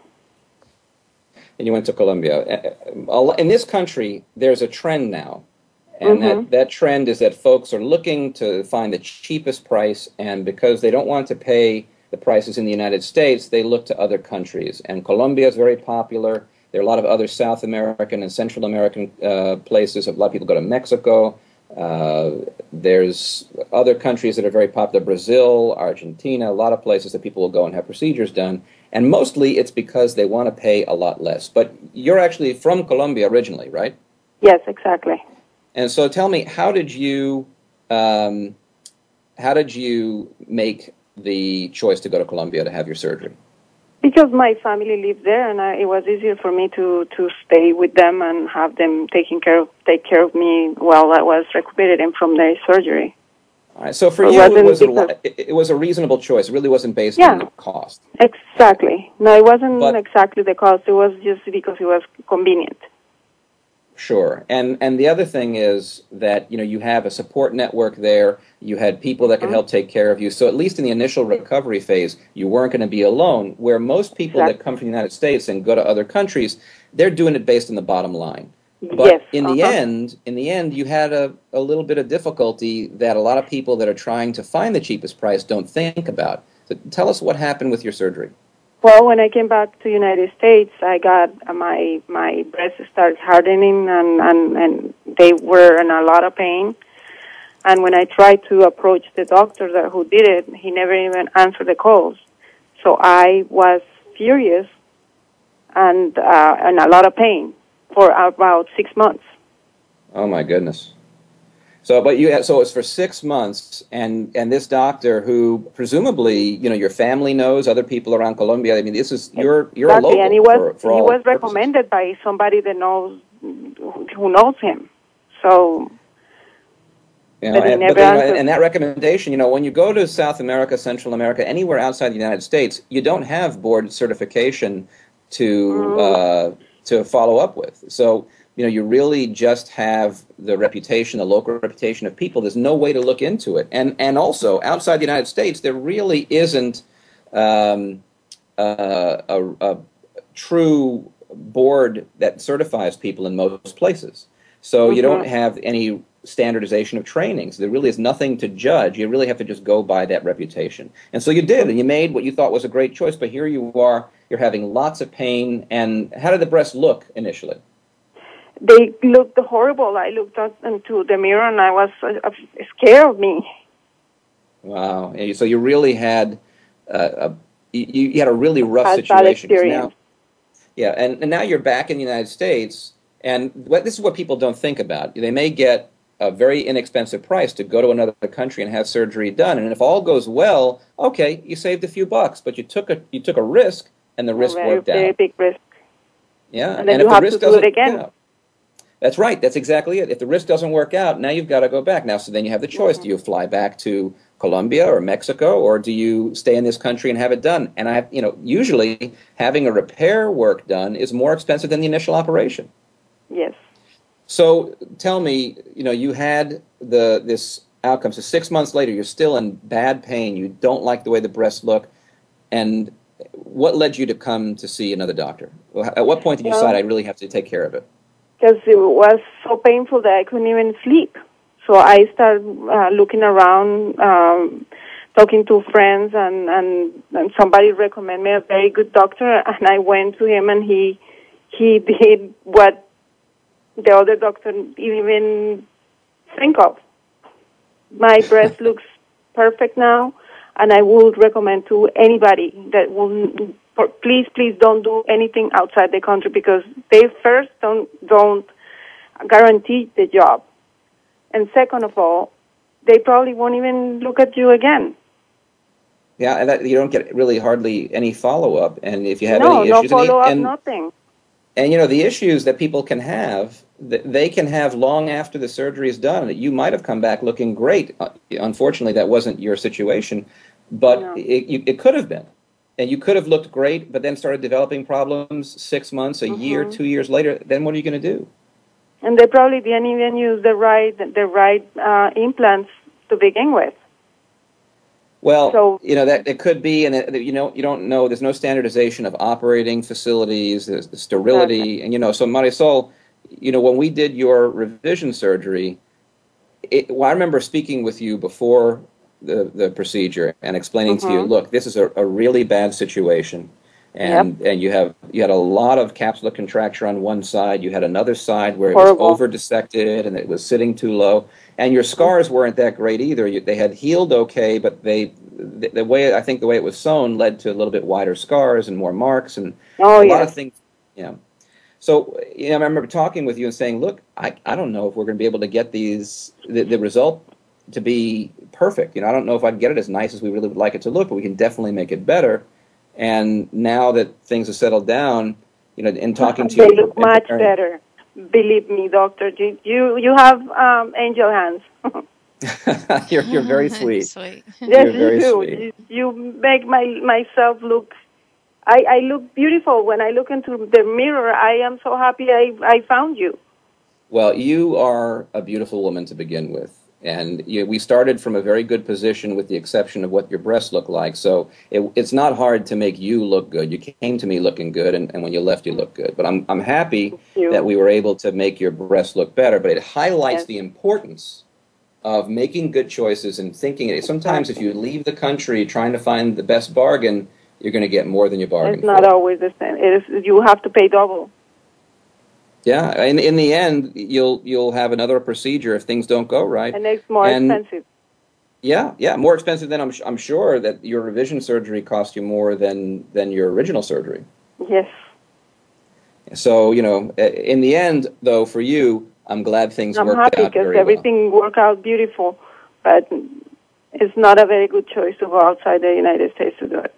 And you went to Colombia. Uh, uh, In this country, there's a trend now, and that, that trend is that folks are looking to find the cheapest price, and because they don't want to pay the prices in the United States, they look to other countries. And Colombia is very popular. There are a lot of other South American and Central American uh, places. A lot of people go to Mexico. Uh, there's other countries that are very popular Brazil, Argentina, a lot of places that people will go and have procedures done. And mostly it's because they want to pay a lot less. But you're actually from Colombia originally, right? Yes, exactly. And so tell me, how did you, um, how did you make the choice to go to Colombia to have your surgery? Because my family lived there, and I, it was easier for me to to stay with them and have them taking care of take care of me while I was recuperating from the surgery. All right. So for it you, it was, a, it was a reasonable choice. It really wasn't based yeah, on the cost. Exactly. No, it wasn't but, exactly the cost. It was just because it was convenient. Sure. And and the other thing is that you know you have a support network there. You had people that could mm-hmm. help take care of you. So at least in the initial recovery phase, you weren't going to be alone. Where most people exactly. that come from the United States and go to other countries, they're doing it based on the bottom line. But yes, in uh-huh. the end, in the end, you had a, a little bit of difficulty that a lot of people that are trying to find the cheapest price don't think about. So tell us what happened with your surgery. Well, when I came back to United States, I got uh, my my breasts started hardening and, and and they were in a lot of pain. And when I tried to approach the doctor that who did it, he never even answered the calls. So I was furious and uh, in a lot of pain for about six months. Oh my goodness! So, but you so it was for six months, and and this doctor who presumably you know your family knows other people around Colombia. I mean, this is you're you're exactly. a local and he was for, for he was purposes. recommended by somebody that knows who knows him. So. You know, and, you and that recommendation, you know, when you go to South America, Central America, anywhere outside the United States, you don't have board certification to mm. uh, to follow up with. So you know, you really just have the reputation, the local reputation of people. There's no way to look into it. And and also outside the United States, there really isn't um, uh, a, a, true board that certifies people in most places. So mm-hmm. you don't have any standardization of trainings. There really is nothing to judge. You really have to just go by that reputation. And so you did, and you made what you thought was a great choice. But here you are, you're having lots of pain. And how did the breast look initially? They looked horrible. I looked up into the mirror and I was uh, scared of me. Wow! So you really had uh, a you, you, had a really rough had situation. Now, yeah, and, and now you're back in the United States, and what, this is what people don't think about. They may get a very inexpensive price to go to another country and have surgery done, and if all goes well, okay, you saved a few bucks, but you took a you took a risk, and the risk very, worked very out. big risk. Yeah, and then and you have to do it again. Yeah, that's right. That's exactly it. If the risk doesn't work out, now you've got to go back. Now, so then you have the choice: mm-hmm. do you fly back to Colombia or Mexico, or do you stay in this country and have it done? And I, you know, usually having a repair work done is more expensive than the initial operation. Yes. So tell me, you know, you had the this outcome. So six months later, you're still in bad pain. You don't like the way the breasts look, and what led you to come to see another doctor? At what point did you decide I really have to take care of it? Because it was so painful that I couldn't even sleep. So I started uh, looking around, um, talking to friends, and, and and somebody recommended me a very good doctor, and I went to him, and he he [laughs] did what the other doctor didn't even think of. My [laughs] breast looks perfect now, and I would recommend to anybody that will please, please don't do anything outside the country because they first don't don't guarantee the job, and second of all, they probably won't even look at you again. Yeah, and that, you don't get really hardly any follow up, and if you have no, any no issues, follow up, and, nothing. And you know the issues that people can have, they can have long after the surgery is done. You might have come back looking great. Uh, unfortunately, that wasn't your situation, but No. it, it could have been and you could have looked great, but then started developing problems six months, a year, Mhm. two years later. Then what are you going to do? And they probably didn't even use the right the right uh, implants to begin with. Well, So- you know that it could be, and it, you know you don't know. There's no standardization of operating facilities. There's the sterility, and you know. So Marisol, you know when we did your revision surgery, it, well, I remember speaking with you before the the procedure and explaining to you, Mhm. look, this is a, a really bad situation. and yep. and you have you had a lot of capsular contracture on one side. You had another side where Horrible. it was over dissected and it was sitting too low. And your scars weren't that great either. You, they had healed okay, but they the, the, way I think the way it was sewn led to a little bit wider scars and more marks and oh, a yes. lot of things. Yeah. So you know, I remember talking with you and saying, "Look, I, I don't know if we're going to be able to get these the, the result to be perfect. You know, I don't know if I can get it as nice as we really would like it to look, but we can definitely make it better." And now that things have settled down, you know, in talking to you, they you, look much better. Believe me, doctor, you you, you have um, angel hands. [laughs] you're you're very [laughs] sweet. sweet. [laughs] yes, You're very you do. sweet. You, you make my myself look. I, I look beautiful when I look into the mirror. I am so happy I, I found you. Well, you are a beautiful woman to begin with. And you, we started from a very good position with the exception of what your breasts look like. So it, it's not hard to make you look good. You came to me looking good, and, and when you left, you looked good. But I'm, I'm happy that we were able to make your breasts look better. But it highlights Yes. the importance of making good choices and thinking. Sometimes if you leave the country trying to find the best bargain, you're going to get more than you bargained It's not for. always the same. It is, you have to pay double. Yeah, in, in the end, you'll you'll have another procedure if things don't go right. And it's more And- expensive. Yeah, yeah, more expensive than I'm, I'm sure that your revision surgery cost you more than than your original surgery. Yes. So you know, in the end, though, for you, I'm glad things I'm worked happy out because very everything worked out beautiful, but it's not a very good choice to go outside the United States to do it.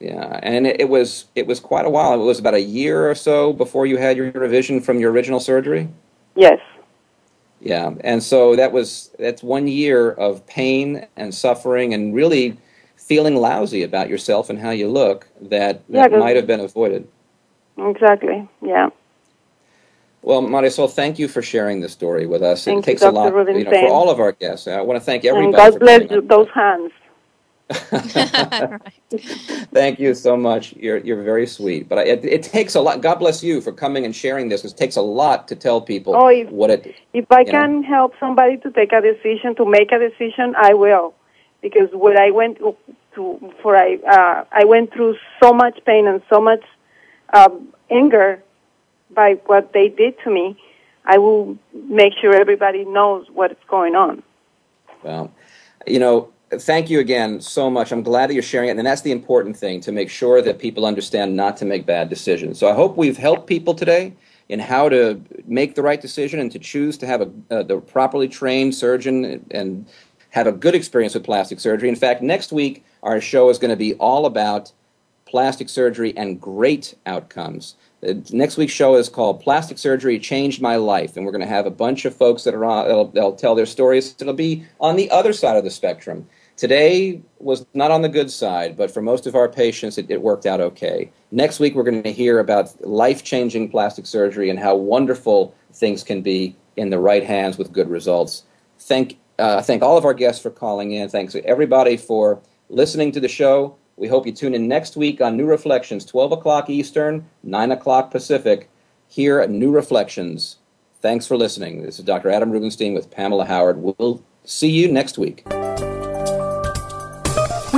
Yeah, and it, it was it was quite a while. It was about a year or so before you had your revision from your original surgery. Yes. Yeah, and so that was that's one year of pain and suffering and really feeling lousy about yourself and how you look that Yeah, might have been avoided. Exactly. Yeah. Well, Marisol, thank you for sharing this story with us. Thank it you, takes a lot, you know, for all of our guests. I want to thank And everybody. God for bless you, those hands. [laughs] Thank you so much. You're you're very sweet. But I, it, it takes a lot. God bless you for coming and sharing this. 'cause It takes a lot to tell people Oh, if- what it. If I You know? can help somebody to take a decision, to make a decision, I will. Because what I went to, for I, uh, I went through so much pain and so much um, anger by what they did to me. I will make sure everybody knows what's going on. Well, you know, thank you again so much. I'm glad that you're sharing it, and that's the important thing to make sure that people understand not to make bad decisions. So I hope we've helped people today in how to make the right decision and to choose to have a uh, the properly trained surgeon and have a good experience with plastic surgery. In fact, next week our show is going to be all about plastic surgery and great outcomes. The next week's show is called Plastic Surgery Changed My Life, and we're going to have a bunch of folks that are on, they'll, they'll tell their stories. It'll be on the other side of the spectrum. Today was not on the good side, but for most of our patients, it, it worked out okay. Next week, we're going to hear about life changing plastic surgery and how wonderful things can be in the right hands with good results. Thank, uh, thank all of our guests for calling in. Thanks to everybody for listening to the show. We hope you tune in next week on New Reflections, 12 o'clock Eastern, 9 o'clock Pacific, here at New Reflections. Thanks for listening. This is Dr. Adam Rubinstein with Pamela Howard. We'll see you next week.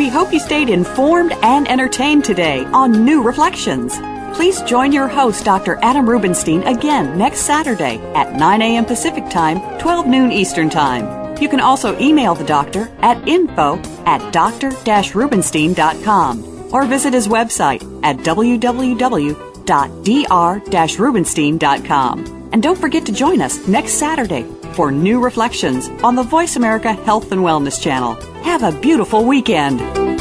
We hope you stayed informed and entertained today on New Reflections. Please join your host, Dr. Adam Rubinstein, again next Saturday at 9 a.m. Pacific Time, 12 noon Eastern Time. You can also email the doctor at info at dr-rubinstein.com or visit his website at www.dr-rubinstein.com. And don't forget to join us next Saturday for New Reflections on the Voice America Health and Wellness Channel. Have a beautiful weekend.